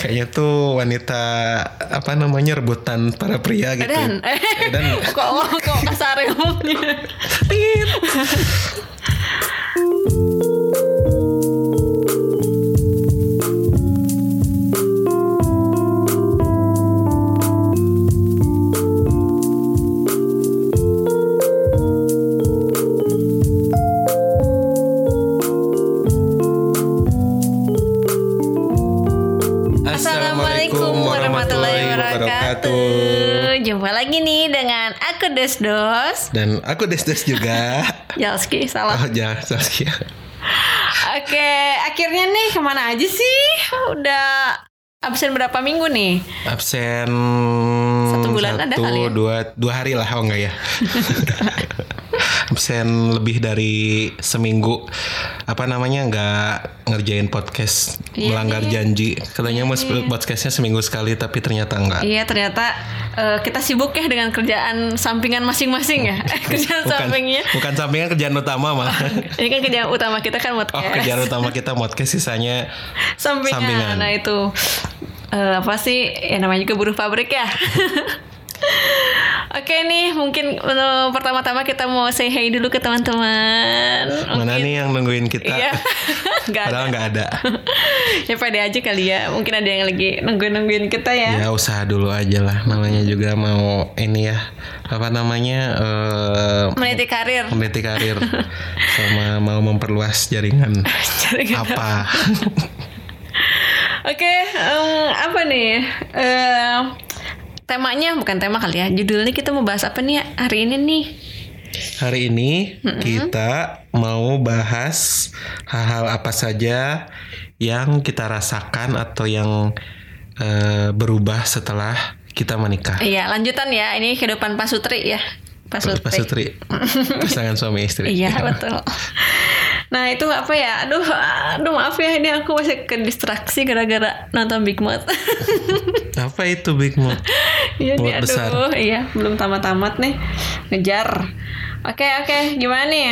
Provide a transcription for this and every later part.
Kayaknya tuh wanita apa namanya rebutan para pria gitu. Dan, Dan kok kok kasar ngomongnya. Desdos. dan aku Des-Des juga. Jalski salah. oh, jangan Saskia. Oke, akhirnya nih ke mana aja sih? Udah absen berapa minggu nih? Absen Satu bulan ada satu, kali ya? dua dua hari lah oh enggak ya absen lebih dari seminggu apa namanya nggak ngerjain podcast Iya melanggar nih. janji katanya mau podcastnya seminggu sekali tapi ternyata enggak Iya ternyata eh, kita sibuk ya dengan kerjaan sampingan masing-masing ya. kerjaan bukan sampingnya. bukan sampingan kerjaan utama malah Ini kan kerjaan utama kita kan oh podcast. kerjaan utama kita podcast sisanya sampingan. sampingan. Nah itu eh, apa sih? Ya namanya juga buruh pabrik ya. Oke nih, mungkin eh, pertama-tama kita mau say hey dulu ke teman-teman. mana Mungkin- nih yang nungguin kita Iya, ada. padahal nggak ada ya pede aja kali ya. Mungkin ada yang lagi nungguin-nungguin kita ya. ya usaha dulu aja lah namanya juga mau ini ya apa namanya eh Meniti karir. meniti karir sama mau memperluas jaringan Jaringan apa Oke, em, apa nih? Eh, temanya bukan tema kali ya. Judulnya kita mau bahas apa nih hari ini nih? hari ini kita mau bahas hal-hal apa saja yang kita rasakan atau yang eh, berubah setelah kita menikah Iya, lanjutan ya. Ini kehidupan Pak Sutri ya. Pak Sutri. Pak Sutri pasangan suami istri Iya, betul. Nah, itu apa ya? Aduh, aduh maaf ya ini aku masih ke distraksi gara-gara nonton Big Mouth. apa itu Big Mouth Iya nih, aduh, besar. iya belum tamat-tamat nih ngejar. Oke oke, gimana nih?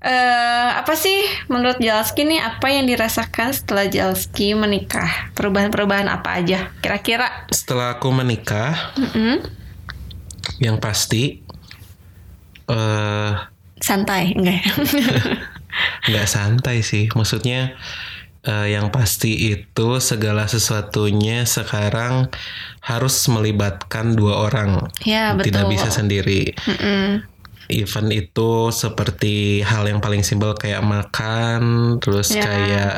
Eh apa sih menurut Jalski nih apa yang dirasakan setelah Jalski menikah? Perubahan-perubahan apa aja? Kira-kira? setelah aku menikah Mm-mm. Yang pasti eh Santai enggak ya? nggak santai sih maksudnya eh, yang pasti itu segala sesuatunya sekarang harus melibatkan dua orang ya betul. tidak bisa sendiri Mm-mm. event itu seperti hal yang paling simpel kayak makan terus Ya. kayak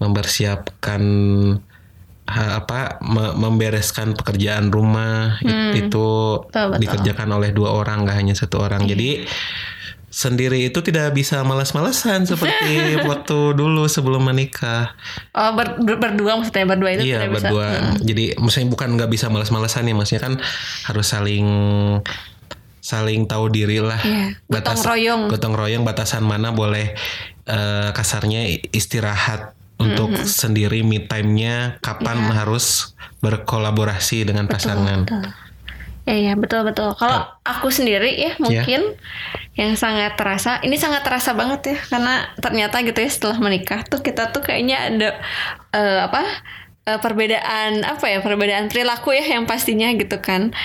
mempersiapkan apa me- membereskan pekerjaan rumah Hmm. itu Betul, betul. Iya. dikerjakan oleh dua orang nggak hanya satu orang jadi sendiri itu tidak bisa malas-malasan seperti waktu dulu sebelum menikah Oh ber- ber- berdua maksudnya berdua itu iya tidak bisa. berdua jadi maksudnya bukan nggak bisa malas-malasan ya maksudnya kan harus saling saling tahu diri lah Iya, gotong royong. gotong royong batasan mana boleh eh, kasarnya istirahat untuk sendiri me time-nya kapan Iya. harus berkolaborasi dengan pasangan Betul. Ya ya betul betul. Kalau aku sendiri ya mungkin yang sangat terasa, ini sangat terasa banget ya karena ternyata gitu ya setelah menikah tuh kita tuh kayaknya ada eh, apa eh, perbedaan apa ya perbedaan perilaku ya yang pastinya gitu kan.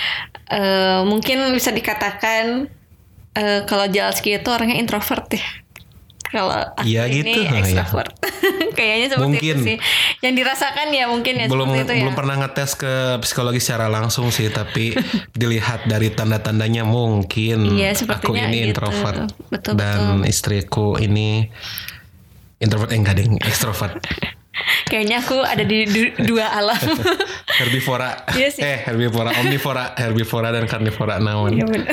Eh, mungkin bisa dikatakan eh, kalau Jalski itu orangnya introvert ya. Kalau aku Iya ini gitu, oh, iya. Kayaknya seperti Mungkin. itu sih. Yang dirasakan ya mungkin ya belum seperti itu ya. belum pernah ngetes ke psikologi secara langsung sih tapi dilihat dari tanda-tandanya mungkin Iya, aku ini gitu. introvert Betul, dan istriku ini introvert eh enggak deng ekstrovert Kayaknya aku ada di du- dua alam. herbivora Iya sih. eh herbivora omnivora herbivora dan karnivora naon Iya benar.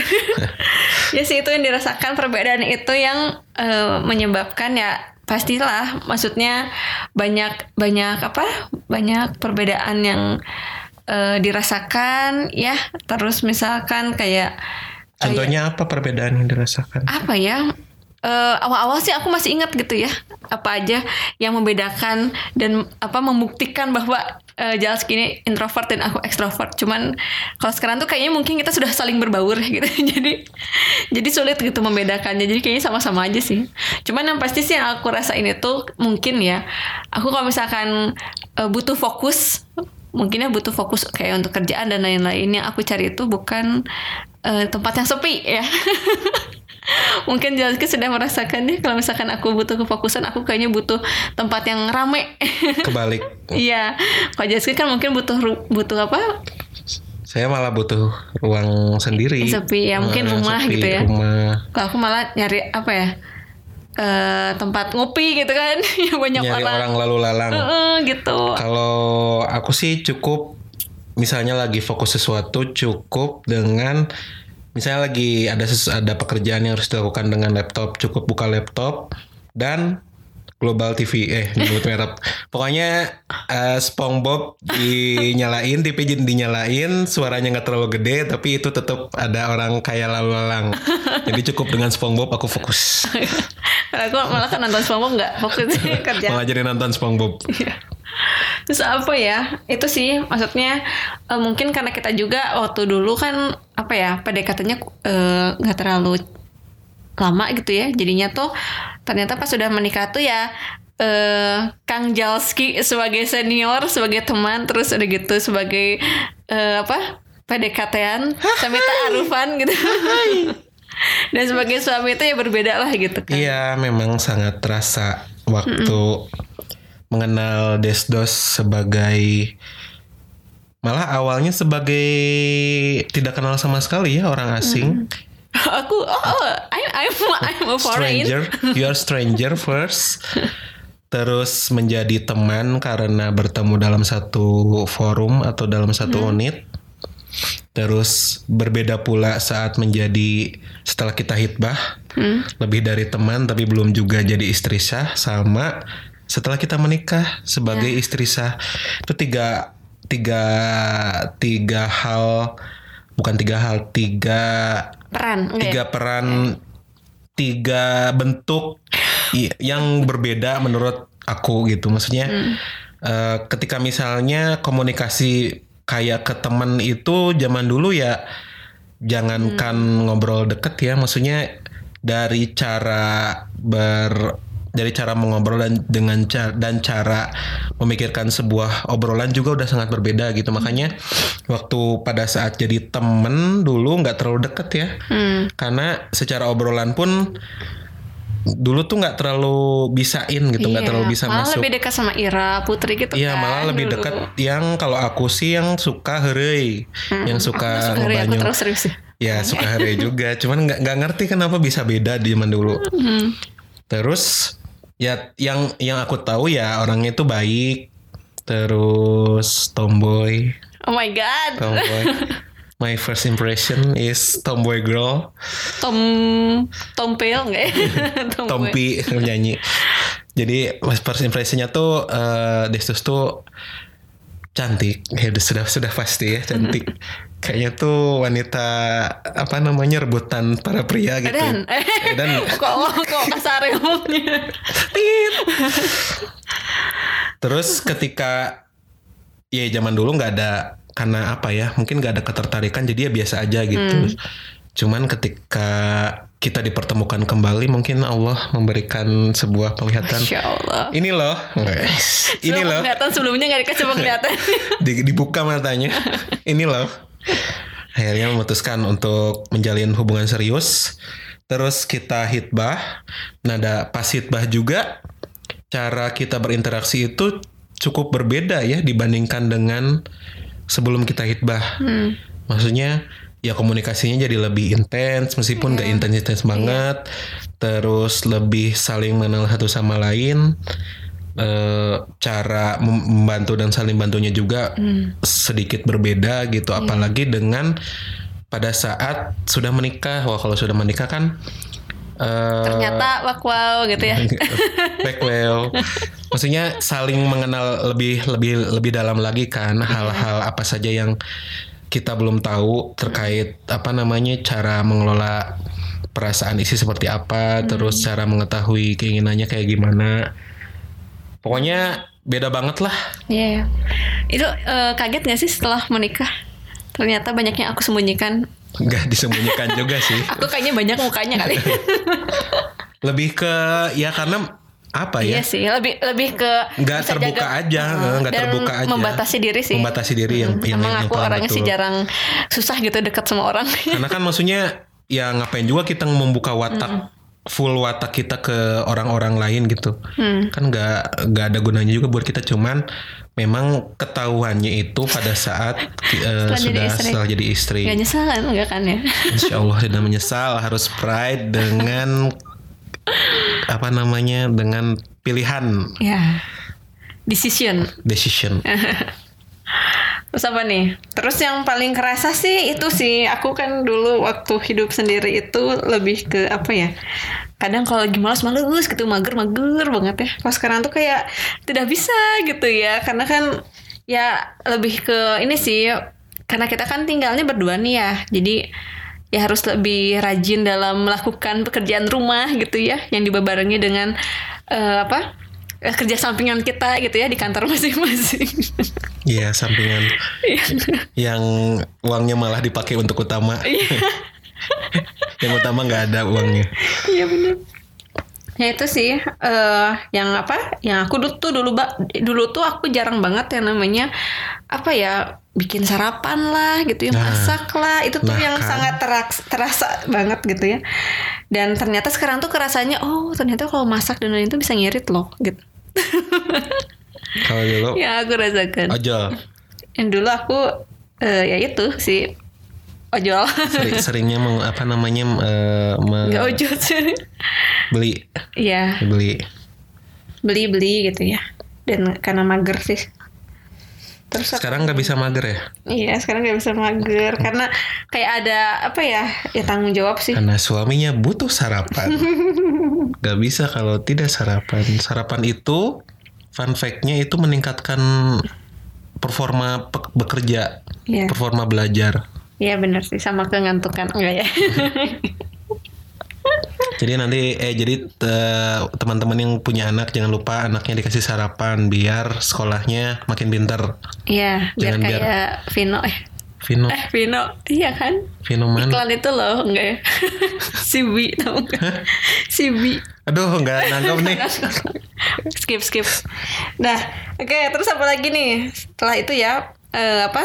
ya sih itu yang dirasakan perbedaan itu yang eh, menyebabkan ya pastilah maksudnya banyak banyak apa? Banyak perbedaan yang eh, dirasakan ya. Terus misalkan kayak contohnya apa perbedaan yang dirasakan? Apa ya? Eh, awal-awal sih aku masih ingat gitu ya apa aja yang membedakan dan apa membuktikan bahwa uh, jelas gini introvert dan aku ekstrovert. Cuman kalau sekarang tuh kayaknya mungkin kita sudah saling berbaur gitu. jadi jadi sulit gitu membedakannya. Jadi kayaknya sama-sama aja sih. Cuman yang pasti sih yang aku rasain itu mungkin ya. Aku kalau misalkan uh, butuh fokus mungkinnya butuh fokus kayak untuk kerjaan dan lain-lain yang aku cari itu bukan uh, tempat yang sepi ya mungkin Jalski sudah merasakan nih kalau misalkan aku butuh kefokusan aku kayaknya butuh tempat yang rame. Kebalik. Iya. Kalau Jalski kan mungkin butuh butuh apa? Saya malah butuh ruang sendiri. Sepi ya mungkin rumah sepi, gitu ya. rumah. Kalau aku malah nyari apa ya? Uh, tempat ngopi gitu kan yang banyak nyari orang, orang lalu lalang. Uh, uh, gitu. Kalau aku sih cukup misalnya lagi fokus sesuatu cukup dengan misalnya lagi ada ada pekerjaan yang harus dilakukan dengan laptop cukup buka laptop dan Global TV eh nyebut merek pokoknya uh, SpongeBob dinyalain TV dinyalain suaranya nggak terlalu gede tapi itu tetap ada orang kayak lalu lalang. Jadi cukup dengan SpongeBob aku fokus. Aku malah kan nonton SpongeBob nggak fokus kerja. Malah jadi nonton SpongeBob. Iya. Terus apa ya? Itu sih maksudnya uh, mungkin karena kita juga waktu dulu kan apa ya PDKT-nya eh, nggak uh, terlalu lama gitu ya. Jadinya tuh ternyata pas sudah menikah tuh ya uh, Kang Jalski sebagai senior, sebagai teman, terus udah gitu sebagai uh, apa? PDKT-an sampai arufan gitu. Dan sebagai suami itu ya berbeda lah gitu kan. Iya, memang sangat terasa waktu mm -mm mengenal Desdos sebagai malah awalnya sebagai tidak kenal sama sekali ya orang asing. Hmm. Aku oh I'm I'm I'm a foreign. Stranger, you are stranger first. Terus menjadi teman karena bertemu dalam satu forum atau dalam satu hmm. unit. Terus berbeda pula saat menjadi setelah kita hitbah hmm. lebih dari teman tapi belum juga jadi istri sah sama setelah kita menikah sebagai ya. istri sah itu tiga tiga tiga hal bukan tiga hal tiga peran tiga peran tiga bentuk yang berbeda menurut aku gitu maksudnya hmm. uh, ketika misalnya komunikasi kayak ke teman itu zaman dulu ya jangankan hmm. ngobrol deket ya maksudnya dari cara ber dari cara mengobrol dan dengan cara dan cara memikirkan sebuah obrolan juga udah sangat berbeda gitu. Makanya waktu pada saat jadi temen dulu nggak terlalu deket ya. Hmm. karena secara obrolan pun dulu tuh nggak terlalu bisain gitu nggak iya, terlalu bisa malah masuk. lebih dekat sama Ira Putri gitu iya kan, malah lebih dekat yang kalau aku sih yang suka herei. Hmm, yang suka, suka ngebanyu ya suka herei juga. Cuman nggak nggak ngerti kenapa bisa beda di zaman dulu. Hmm. terus ya yang yang aku tahu ya orangnya itu baik. Terus tomboy. Oh my god. Tomboy. My first impression is tomboy girl. Tom tompel nggak ya? Tompi nyanyi jadi first impressionnya tuh uh, Destus tuh cantik. Ya sudah sudah pasti ya cantik kayaknya tuh wanita apa namanya rebutan para pria gitu. Dan, dan kok kok kasar ngomongnya? Terus ketika ya zaman dulu nggak ada karena apa ya mungkin nggak ada ketertarikan jadi ya biasa aja gitu. Hmm. cuman ketika kita dipertemukan kembali mungkin Allah memberikan sebuah penglihatan. Allah. ini loh. Guys ini loh. penglihatan sebelumnya nggak dikasih penglihatan. Dibuka matanya. Ini loh akhirnya memutuskan untuk menjalin hubungan serius terus kita hitbah nada pas hitbah juga cara kita berinteraksi itu cukup berbeda ya dibandingkan dengan sebelum kita hitbah hmm. maksudnya ya komunikasinya jadi lebih intens meskipun yeah. intens-intens banget yeah. terus lebih saling mengenal satu sama lain e, cara membantu dan saling bantunya juga mm. sedikit berbeda gitu yeah. apalagi dengan pada saat sudah menikah wah kalau sudah menikah kan Uh, ternyata wow gitu ya well maksudnya saling mengenal lebih lebih lebih dalam lagi kan iya. hal-hal apa saja yang kita belum tahu terkait apa namanya cara mengelola perasaan isi seperti apa, hmm. terus cara mengetahui keinginannya kayak gimana. Pokoknya beda banget lah. Iya. Yeah. Itu uh, kaget gak sih setelah menikah? Ternyata banyak yang aku sembunyikan. Gak disembunyikan juga sih. aku kayaknya banyak mukanya kali. Lebih ke ya karena apa ya? Iya sih, lebih lebih ke nggak terbuka jaga, aja, nggak terbuka aja. Membatasi diri sih. Membatasi diri yang hmm. yang, Emang yang aku orangnya betul. sih jarang susah gitu dekat sama orang. Karena kan maksudnya ya ngapain juga kita membuka watak hmm full watak kita ke orang-orang lain gitu. Hmm. kan nggak nggak ada gunanya juga buat kita. Cuman memang ketahuannya itu pada saat uh, sudah jadi setelah jadi istri. Gak nyesal kan? Enggak kan ya? Insya Allah tidak menyesal harus pride dengan apa namanya dengan pilihan. Ya. Decision. Decision Terus apa nih? Terus yang paling kerasa sih itu sih aku kan dulu waktu hidup sendiri itu lebih ke apa ya? Kadang kalau lagi malas males gitu mager mager banget ya. Pas sekarang tuh kayak tidak bisa gitu ya. Karena kan ya lebih ke ini sih karena kita kan tinggalnya berdua nih ya. Jadi ya harus lebih rajin dalam melakukan pekerjaan rumah gitu ya yang dibabarengi dengan uh, apa? Kerja sampingan kita gitu ya di kantor masing-masing. Iya, sampingan. Iya. yang uangnya malah dipakai untuk utama. Iya. yang utama nggak ada uangnya. Iya benar. Ya itu sih uh, yang apa? Yang aku dulu tuh dulu dulu tuh aku jarang banget yang namanya apa ya bikin sarapan lah gitu ya nah, masak lah itu tuh nah yang kan. sangat terasa, terasa banget gitu ya dan ternyata sekarang tuh kerasanya oh ternyata kalau masak dan lain itu bisa ngirit loh gitu kalau dulu? Ya aku rasakan. Ojol. Yang dulu aku uh, ya itu si ojol. Sering, seringnya meng, apa namanya uh, me, Gak ojol sih. Beli. Iya. Beli. Beli beli gitu ya. Dan karena mager sih. Terus sekarang nggak bisa mager ya? Iya sekarang nggak bisa mager karena kayak ada apa ya ya tanggung jawab sih. Karena suaminya butuh sarapan. gak bisa kalau tidak sarapan. Sarapan itu fun fact-nya itu meningkatkan performa bekerja, yeah. performa belajar. Iya benar sih sama kengantukan enggak ya. jadi nanti eh jadi teman-teman yang punya anak jangan lupa anaknya dikasih sarapan biar sekolahnya makin pinter. Iya, biar kayak biar... Vino eh. Vino. Eh, Vino. Iya kan? Vino mana? Iklan itu loh, enggak ya? si Bi, tau enggak? si Bi. Aduh, enggak nangkep nih. skip, skip. Nah, oke, okay, terus apa lagi nih? Setelah itu ya, uh, apa?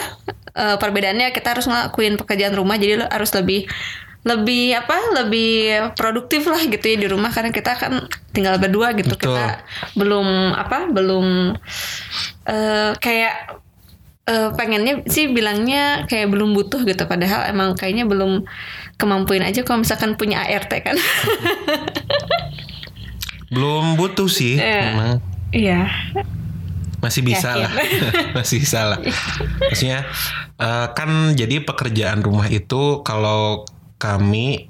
Uh, perbedaannya kita harus ngelakuin pekerjaan rumah, jadi harus lebih lebih apa lebih produktif lah gitu ya di rumah. Karena kita kan tinggal berdua gitu. Betul. kita belum apa belum uh, kayak uh, pengennya sih bilangnya kayak belum butuh gitu. Padahal emang kayaknya belum kemampuin aja kalau misalkan punya ART kan. Belum butuh sih yeah. emang iya. Masih bisa Yakin. lah. Masih bisa lah. Maksudnya uh, kan jadi pekerjaan rumah itu kalau kami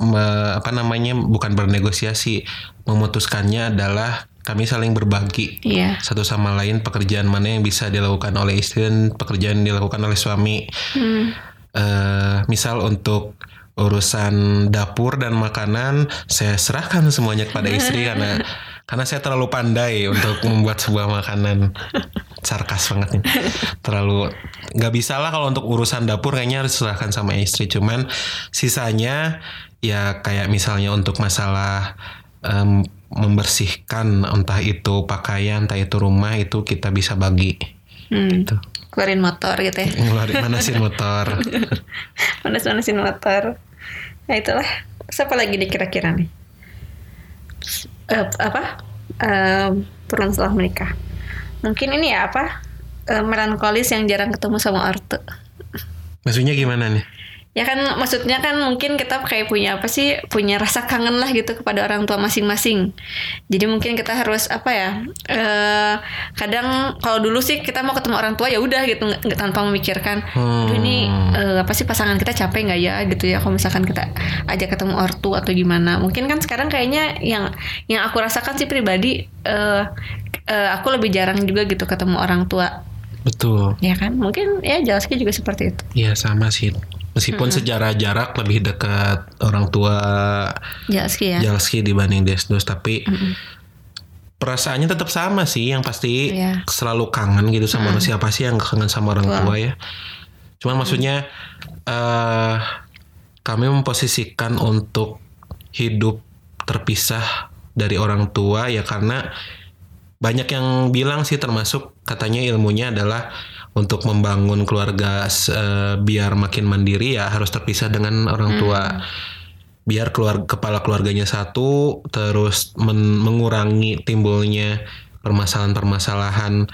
me, apa namanya bukan bernegosiasi memutuskannya adalah kami saling berbagi yeah. satu sama lain pekerjaan mana yang bisa dilakukan oleh istri dan pekerjaan yang dilakukan oleh suami. Hmm. Uh, misal untuk urusan dapur dan makanan saya serahkan semuanya kepada istri karena karena saya terlalu pandai untuk membuat sebuah makanan sarkas banget nih. Terlalu nggak bisa lah kalau untuk urusan dapur kayaknya harus serahkan sama istri. Cuman sisanya ya kayak misalnya untuk masalah um, membersihkan entah itu pakaian entah itu rumah itu kita bisa bagi. Hmm. gitu. keluarin motor gitu ya. Keluarin manasin motor. Manas manasin motor. Nah itulah. Siapa lagi nih kira-kira nih? Uh, apa? Uh, peruan setelah menikah mungkin ini ya apa uh, melankolis yang jarang ketemu sama ortu maksudnya gimana nih? Ya kan maksudnya kan mungkin kita kayak punya apa sih punya rasa kangen lah gitu kepada orang tua masing-masing. Jadi mungkin kita harus apa ya eh kadang kalau dulu sih kita mau ketemu orang tua ya udah gitu nggak tanpa memikirkan hmm. ini eh, apa sih pasangan kita capek nggak ya? Gitu ya kalau misalkan kita ajak ketemu ortu atau gimana. Mungkin kan sekarang kayaknya yang yang aku rasakan sih pribadi eh, eh, aku lebih jarang juga gitu ketemu orang tua betul ya kan mungkin ya jelasnya juga seperti itu Iya sama sih Meskipun hmm. secara jarak lebih dekat orang tua Jalski ya. Jalski dibanding Desdos tapi hmm. perasaannya tetap sama sih yang pasti Iya. selalu kangen gitu sama orang siapa sih yang kangen sama orang Tua. tua ya cuman maksudnya eh kami memposisikan untuk hidup terpisah dari orang tua ya karena banyak yang bilang sih termasuk katanya ilmunya adalah untuk membangun keluarga eh, biar makin mandiri ya harus terpisah dengan orang tua. Biar keluar kepala keluarganya satu terus men- mengurangi timbulnya permasalahan-permasalahan.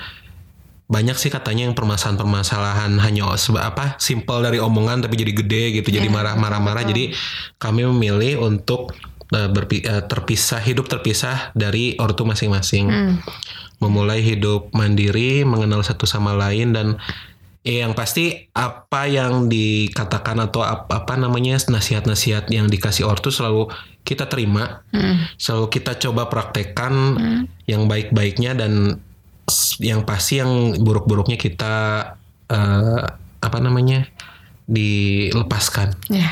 Banyak sih katanya yang permasalahan-permasalahan hanya apa simpel dari omongan tapi jadi gede gitu jadi Ya, marah-marah-marah. Jadi kami memilih untuk eh, berpi- eh, terpisah hidup terpisah dari ortu masing-masing Hmm. memulai hidup mandiri mengenal satu sama lain dan ya yang pasti apa yang dikatakan atau apa, apa namanya nasihat-nasihat yang dikasih ortu selalu kita terima Hmm. selalu kita coba praktekkan Hmm. yang baik-baiknya dan yang pasti yang buruk-buruknya kita eh, apa namanya dilepaskan Ya,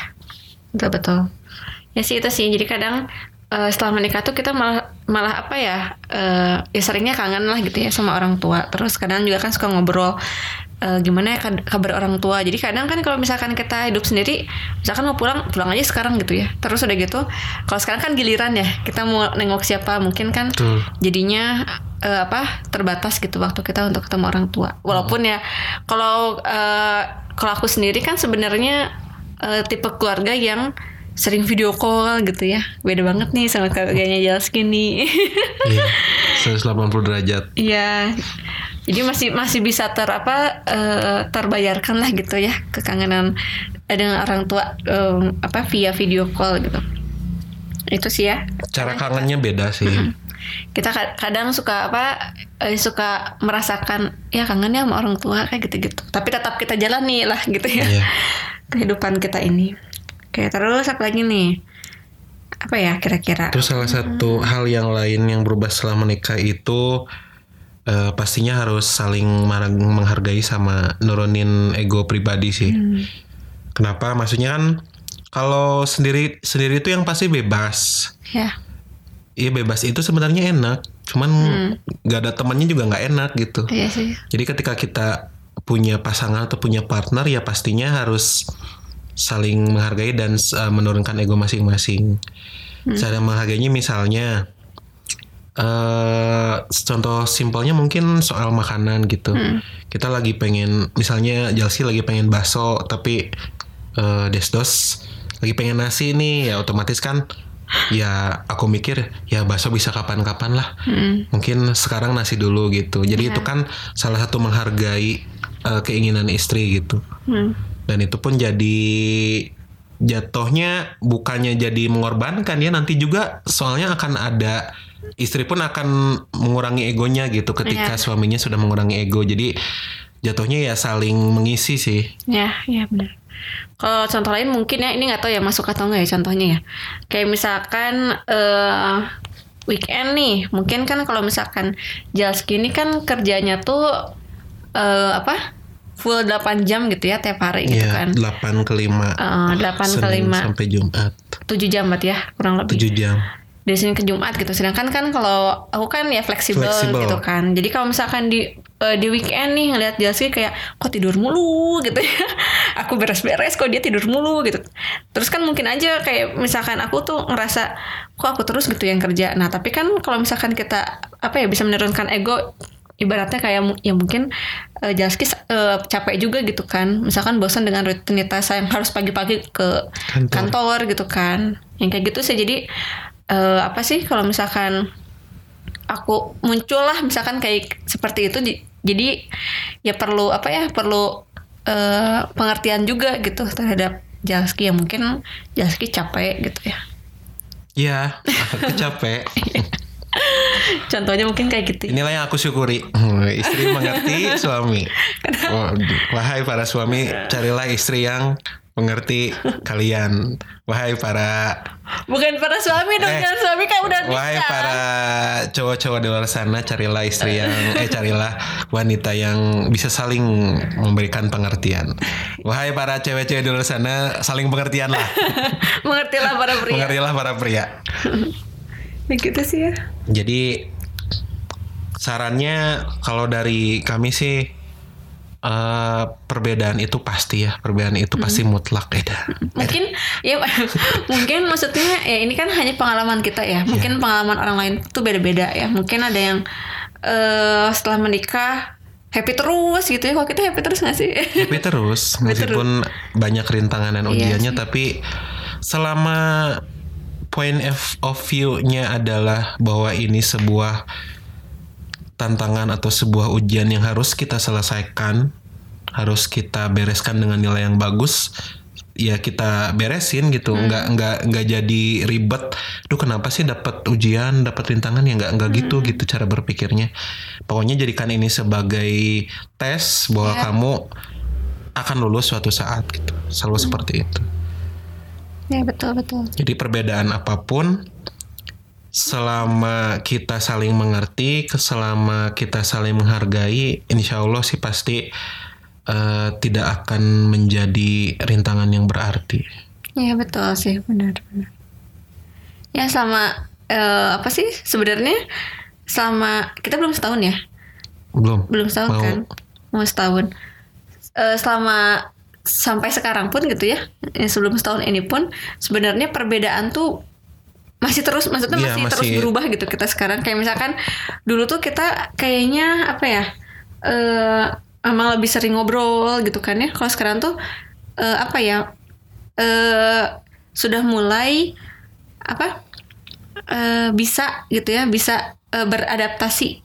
betul betul. Ya sih itu sih. Jadi kadang eh, setelah menikah tuh kita malah malah apa ya? eh, ya seringnya kangen lah gitu ya sama orang tua. Terus kadang juga kan suka ngobrol eh, gimana ya kabar orang tua. Jadi kadang kan kalau misalkan kita hidup sendiri, misalkan mau pulang, pulang aja sekarang gitu ya. Terus udah gitu, kalau sekarang kan giliran ya. Kita mau nengok siapa, mungkin kan Betul. jadinya eh, apa terbatas gitu waktu kita untuk ketemu orang tua. Walaupun ya kalau eh, kalau aku sendiri kan sebenarnya eh, tipe keluarga yang sering video call gitu ya. Beda banget nih sama keluarganya Jalski nih. Iya, 180 derajat Iya. Jadi masih masih bisa ter apa eh, terbayarkan lah gitu ya kekangenan dengan orang tua em, apa via video call gitu. Itu sih ya. cara kangennya beda sih kita ka- kadang suka apa eh, suka merasakan ya kangen ya sama orang tua kayak gitu-gitu tapi tetap kita jalani lah gitu ya Iya. kehidupan kita ini oke terus apa lagi nih apa ya kira-kira Terus salah satu hal yang lain yang berubah setelah menikah itu eh, pastinya harus saling menghargai sama nurunin ego pribadi sih. Hmm. Kenapa? Maksudnya kan kalau sendiri sendiri itu yang pasti bebas. ya Iya bebas itu sebenarnya enak. Cuman nggak ada temannya juga nggak enak gitu. iya sih Jadi ketika kita punya pasangan atau punya partner ya pastinya harus saling menghargai dan uh, menurunkan ego masing-masing. Cara menghargainya misalnya eh contoh simpelnya mungkin soal makanan gitu. Kita lagi pengen misalnya Jalsi lagi pengen bakso tapi eh, Desdos lagi pengen nasi nih ya otomatis kan ya aku mikir ya bakso bisa kapan-kapan lah Hmm. mungkin sekarang nasi dulu gitu. Jadi Iya. itu kan salah satu menghargai eh, keinginan istri gitu. Hmm. Dan itu pun jadi jatuhnya bukannya jadi mengorbankan ya nanti juga soalnya akan ada istri pun akan mengurangi egonya gitu ketika Iya. suaminya sudah mengurangi ego. Jadi jatuhnya ya saling mengisi sih. Ya, ya benar. Kalau contoh lain mungkin ya ini nggak tahu ya masuk atau enggak ya contohnya ya. Kayak misalkan eh weekend nih, mungkin kan kalau misalkan Jalski ini kan kerjanya tuh eh apa? Full 8 jam gitu ya tiap hari gitu ya kan. 8 ke 5. Eh, 8 ke 5 sampai Jumat. 7 jam berarti ya kurang lebih. 7 jam. dari Senin ke Jumat gitu. Sedangkan kan kalau aku kan ya fleksibel Fleksibel. gitu kan. Jadi kalau misalkan di eh, di weekend nih ngelihat Jalsi kayak kok tidur mulu gitu ya. aku beres-beres kok dia tidur mulu gitu. Terus kan mungkin aja kayak misalkan aku tuh ngerasa kok aku terus gitu yang kerja. Nah, tapi kan kalau misalkan kita apa ya bisa menurunkan ego ibaratnya kayak ya mungkin uh, Jalski eh, capek juga gitu kan. Misalkan bosan dengan rutinitas yang harus pagi-pagi ke Kantor. kantor gitu kan yang kayak gitu sih jadi eh, apa sih kalau misalkan aku muncul lah misalkan kayak seperti itu di- jadi ya perlu apa ya perlu eh, pengertian juga gitu terhadap Jalski ya mungkin Jalski capek gitu ya Iya, aku capek. Contohnya mungkin kayak gitu ya. Inilah yang aku syukuri. Hmm, Istri mengerti suami. Oh, Wahai para suami, carilah istri yang mengerti kalian. Wahai para bukan para suami dong Eh, jangan suami kan udah nikah wahai para cowok-cowok di luar sana, carilah istri yang eh carilah wanita yang bisa saling memberikan pengertian. Wahai para cewek-cewek di luar sana, saling pengertian lah. mengertilah para pria Mengertilah para pria. Ya gitu sih ya Jadi sarannya kalau dari kami sih uh, perbedaan itu pasti ya perbedaan itu hmm. pasti mutlak Eda. Mungkin ya mungkin maksudnya ya ini kan hanya pengalaman kita ya. Mungkin yeah. pengalaman orang lain tuh beda-beda ya. Mungkin ada yang uh, setelah menikah happy terus gitu ya. Kalau kita happy terus gak sih? Happy terus meskipun terus. banyak rintangan dan iya ujiannya iya tapi selama point of view-nya adalah bahwa ini sebuah tantangan atau sebuah ujian yang harus kita selesaikan, harus kita bereskan dengan nilai yang bagus, ya kita beresin gitu, hmm. nggak nggak nggak jadi ribet. Duh kenapa sih dapat ujian, dapat rintangan ya nggak nggak gitu hmm. gitu cara berpikirnya. Pokoknya jadikan ini sebagai tes bahwa yeah. kamu akan lulus suatu saat gitu, selalu hmm. seperti itu. Ya betul betul. Jadi perbedaan apa pun selama kita saling mengerti, selama kita saling menghargai, insya Allah sih pasti uh, tidak akan menjadi rintangan yang berarti. Iya betul sih benar benar. Ya sama uh, apa sih sebenarnya selama kita belum setahun ya? Belum. Belum setahun Mau. kan? Mau setahun. Uh, selama sampai sekarang pun gitu ya, sebelum setahun ini pun sebenarnya perbedaan tuh masih terus maksudnya ya, masih, masih. terus berubah gitu kita sekarang. Kayak misalkan dulu tuh kita kayaknya apa ya eh uh, emang lebih sering ngobrol gitu kan ya. Kalau sekarang tuh uh, apa ya uh, sudah mulai apa uh, bisa gitu ya bisa uh, beradaptasi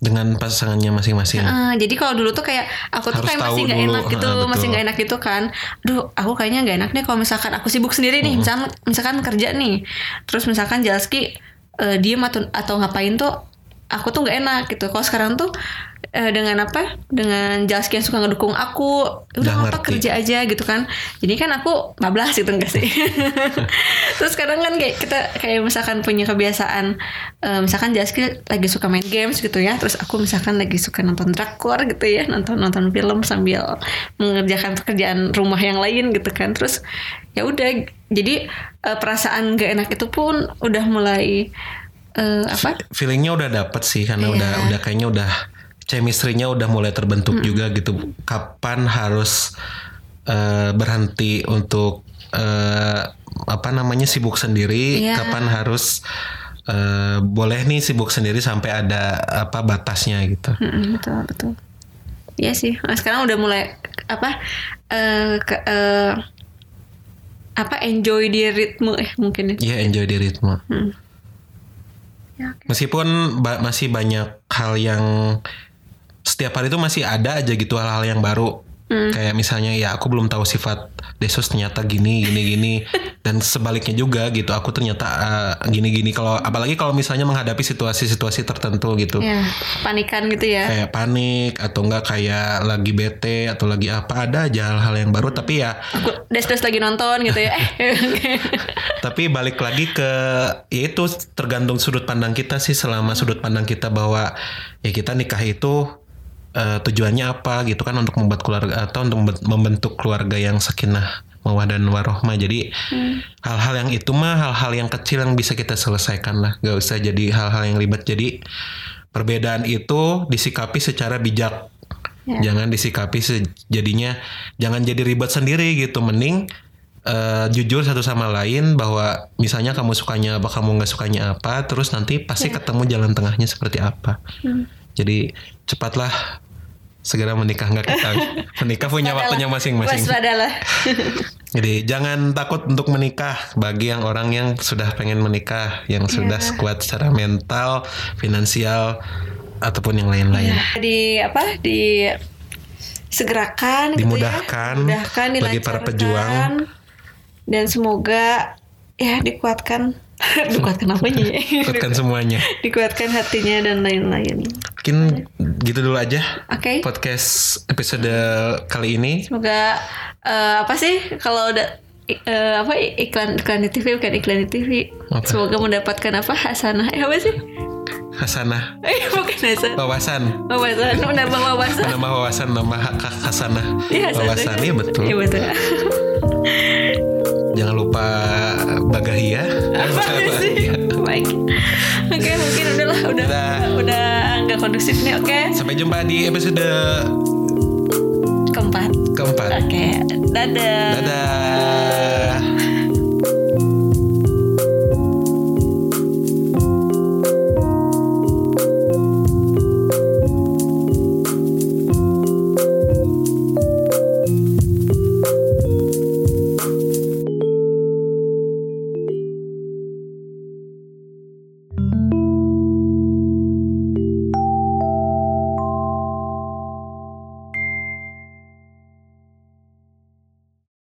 dengan pasangannya masing-masing. Uh, jadi kalau dulu tuh kayak aku tuh kayak masih nggak enak gitu, uh, masih nggak enak gitu kan. Duh, aku kayaknya nggak enak nih kalau misalkan aku sibuk sendiri nih, uh. misalkan misalkan kerja nih, terus misalkan Jalski uh, diem atau atau ngapain tuh, aku tuh nggak enak gitu. Kalau sekarang tuh uh, dengan apa? Dengan Jalski yang suka ngedukung aku. Udah apa kerja aja gitu kan. Jadi kan aku bablas gitu enggak sih? Terus kadang kan kayak kita kayak misalkan punya kebiasaan uh, misalkan Jalski lagi suka main games gitu ya. Terus aku misalkan lagi suka nonton drakor gitu ya. Nonton nonton film sambil mengerjakan pekerjaan rumah yang lain gitu kan. Terus ya udah jadi uh, perasaan gak enak itu pun udah mulai uh, apa? Feelingnya udah dapet sih karena yeah. udah udah kayaknya udah chemistry-nya udah mulai terbentuk hmm. juga gitu. Kapan harus uh, berhenti untuk uh, apa namanya sibuk sendiri? Yeah. Kapan harus uh, boleh nih sibuk sendiri sampai ada apa batasnya gitu? Hmm, betul betul. Iya sih. Nah, sekarang udah mulai apa? Uh, ke, uh, apa enjoy di ritme eh mungkin ya? Iya enjoy di ritme. Hmm. Ya, okay. Meskipun ba masih banyak hal yang setiap hari itu masih ada aja gitu hal-hal yang baru Hmm. Kayak misalnya ya aku belum tahu sifat Desus ternyata gini gini gini dan sebaliknya juga gitu aku ternyata uh, gini gini kalau apalagi kalau misalnya menghadapi situasi-situasi tertentu gitu. Ya, panikan gitu ya. Kayak panik atau enggak kayak lagi bete atau lagi apa ada aja hal-hal yang baru tapi ya aku Desus lagi nonton gitu ya. tapi balik lagi ke ya itu tergantung sudut pandang kita sih selama sudut pandang kita bahwa ya kita nikah itu uh, tujuannya apa gitu kan untuk membuat keluarga atau untuk membentuk keluarga yang sakinah mawah dan warohmah. Jadi hmm. hal-hal yang itu mah hal-hal yang kecil yang bisa kita selesaikan lah. Gak usah jadi hal-hal yang ribet. Jadi perbedaan itu disikapi secara bijak. Yeah. jangan disikapi jadinya jangan jadi ribet sendiri gitu. Mending uh, jujur satu sama lain bahwa misalnya kamu sukanya apa kamu nggak sukanya apa terus nanti pasti yeah. ketemu jalan tengahnya seperti apa. Hmm jadi cepatlah segera menikah nggak kita menikah punya waktunya masing-masing. Jadi jangan takut untuk menikah bagi yang orang yang sudah pengen menikah, yang yeah. sudah kuat secara mental, finansial ataupun yang lain-lain. Yeah. Di apa? Di segerakan dimudahkan, gitu ya. dimudahkan bagi para pejuang dan semoga ya dikuatkan dikuatkan apanya ya dikuatkan semuanya dikuatkan hatinya dan lain-lain mungkin gitu dulu aja okay. podcast episode kali ini semoga uh, apa sih kalau udah uh, apa iklan iklan di TV bukan iklan di TV apa? semoga mendapatkan apa hasanah eh apa sih Hasanah. Eh bukan hasanah. Wawasan. Wawasan. Menambah wawasan. Menambah wawasan, nambah hasanah. Iya, wawasan, iya betul. Iya betul. Jangan lupa Bagahia. Apa sih? baik. Oke, mungkin udah Dadah. udah nggak kondusif nih. Oke, Sampai jumpa di episode keempat. keempat. Oke, dadah. Dadah.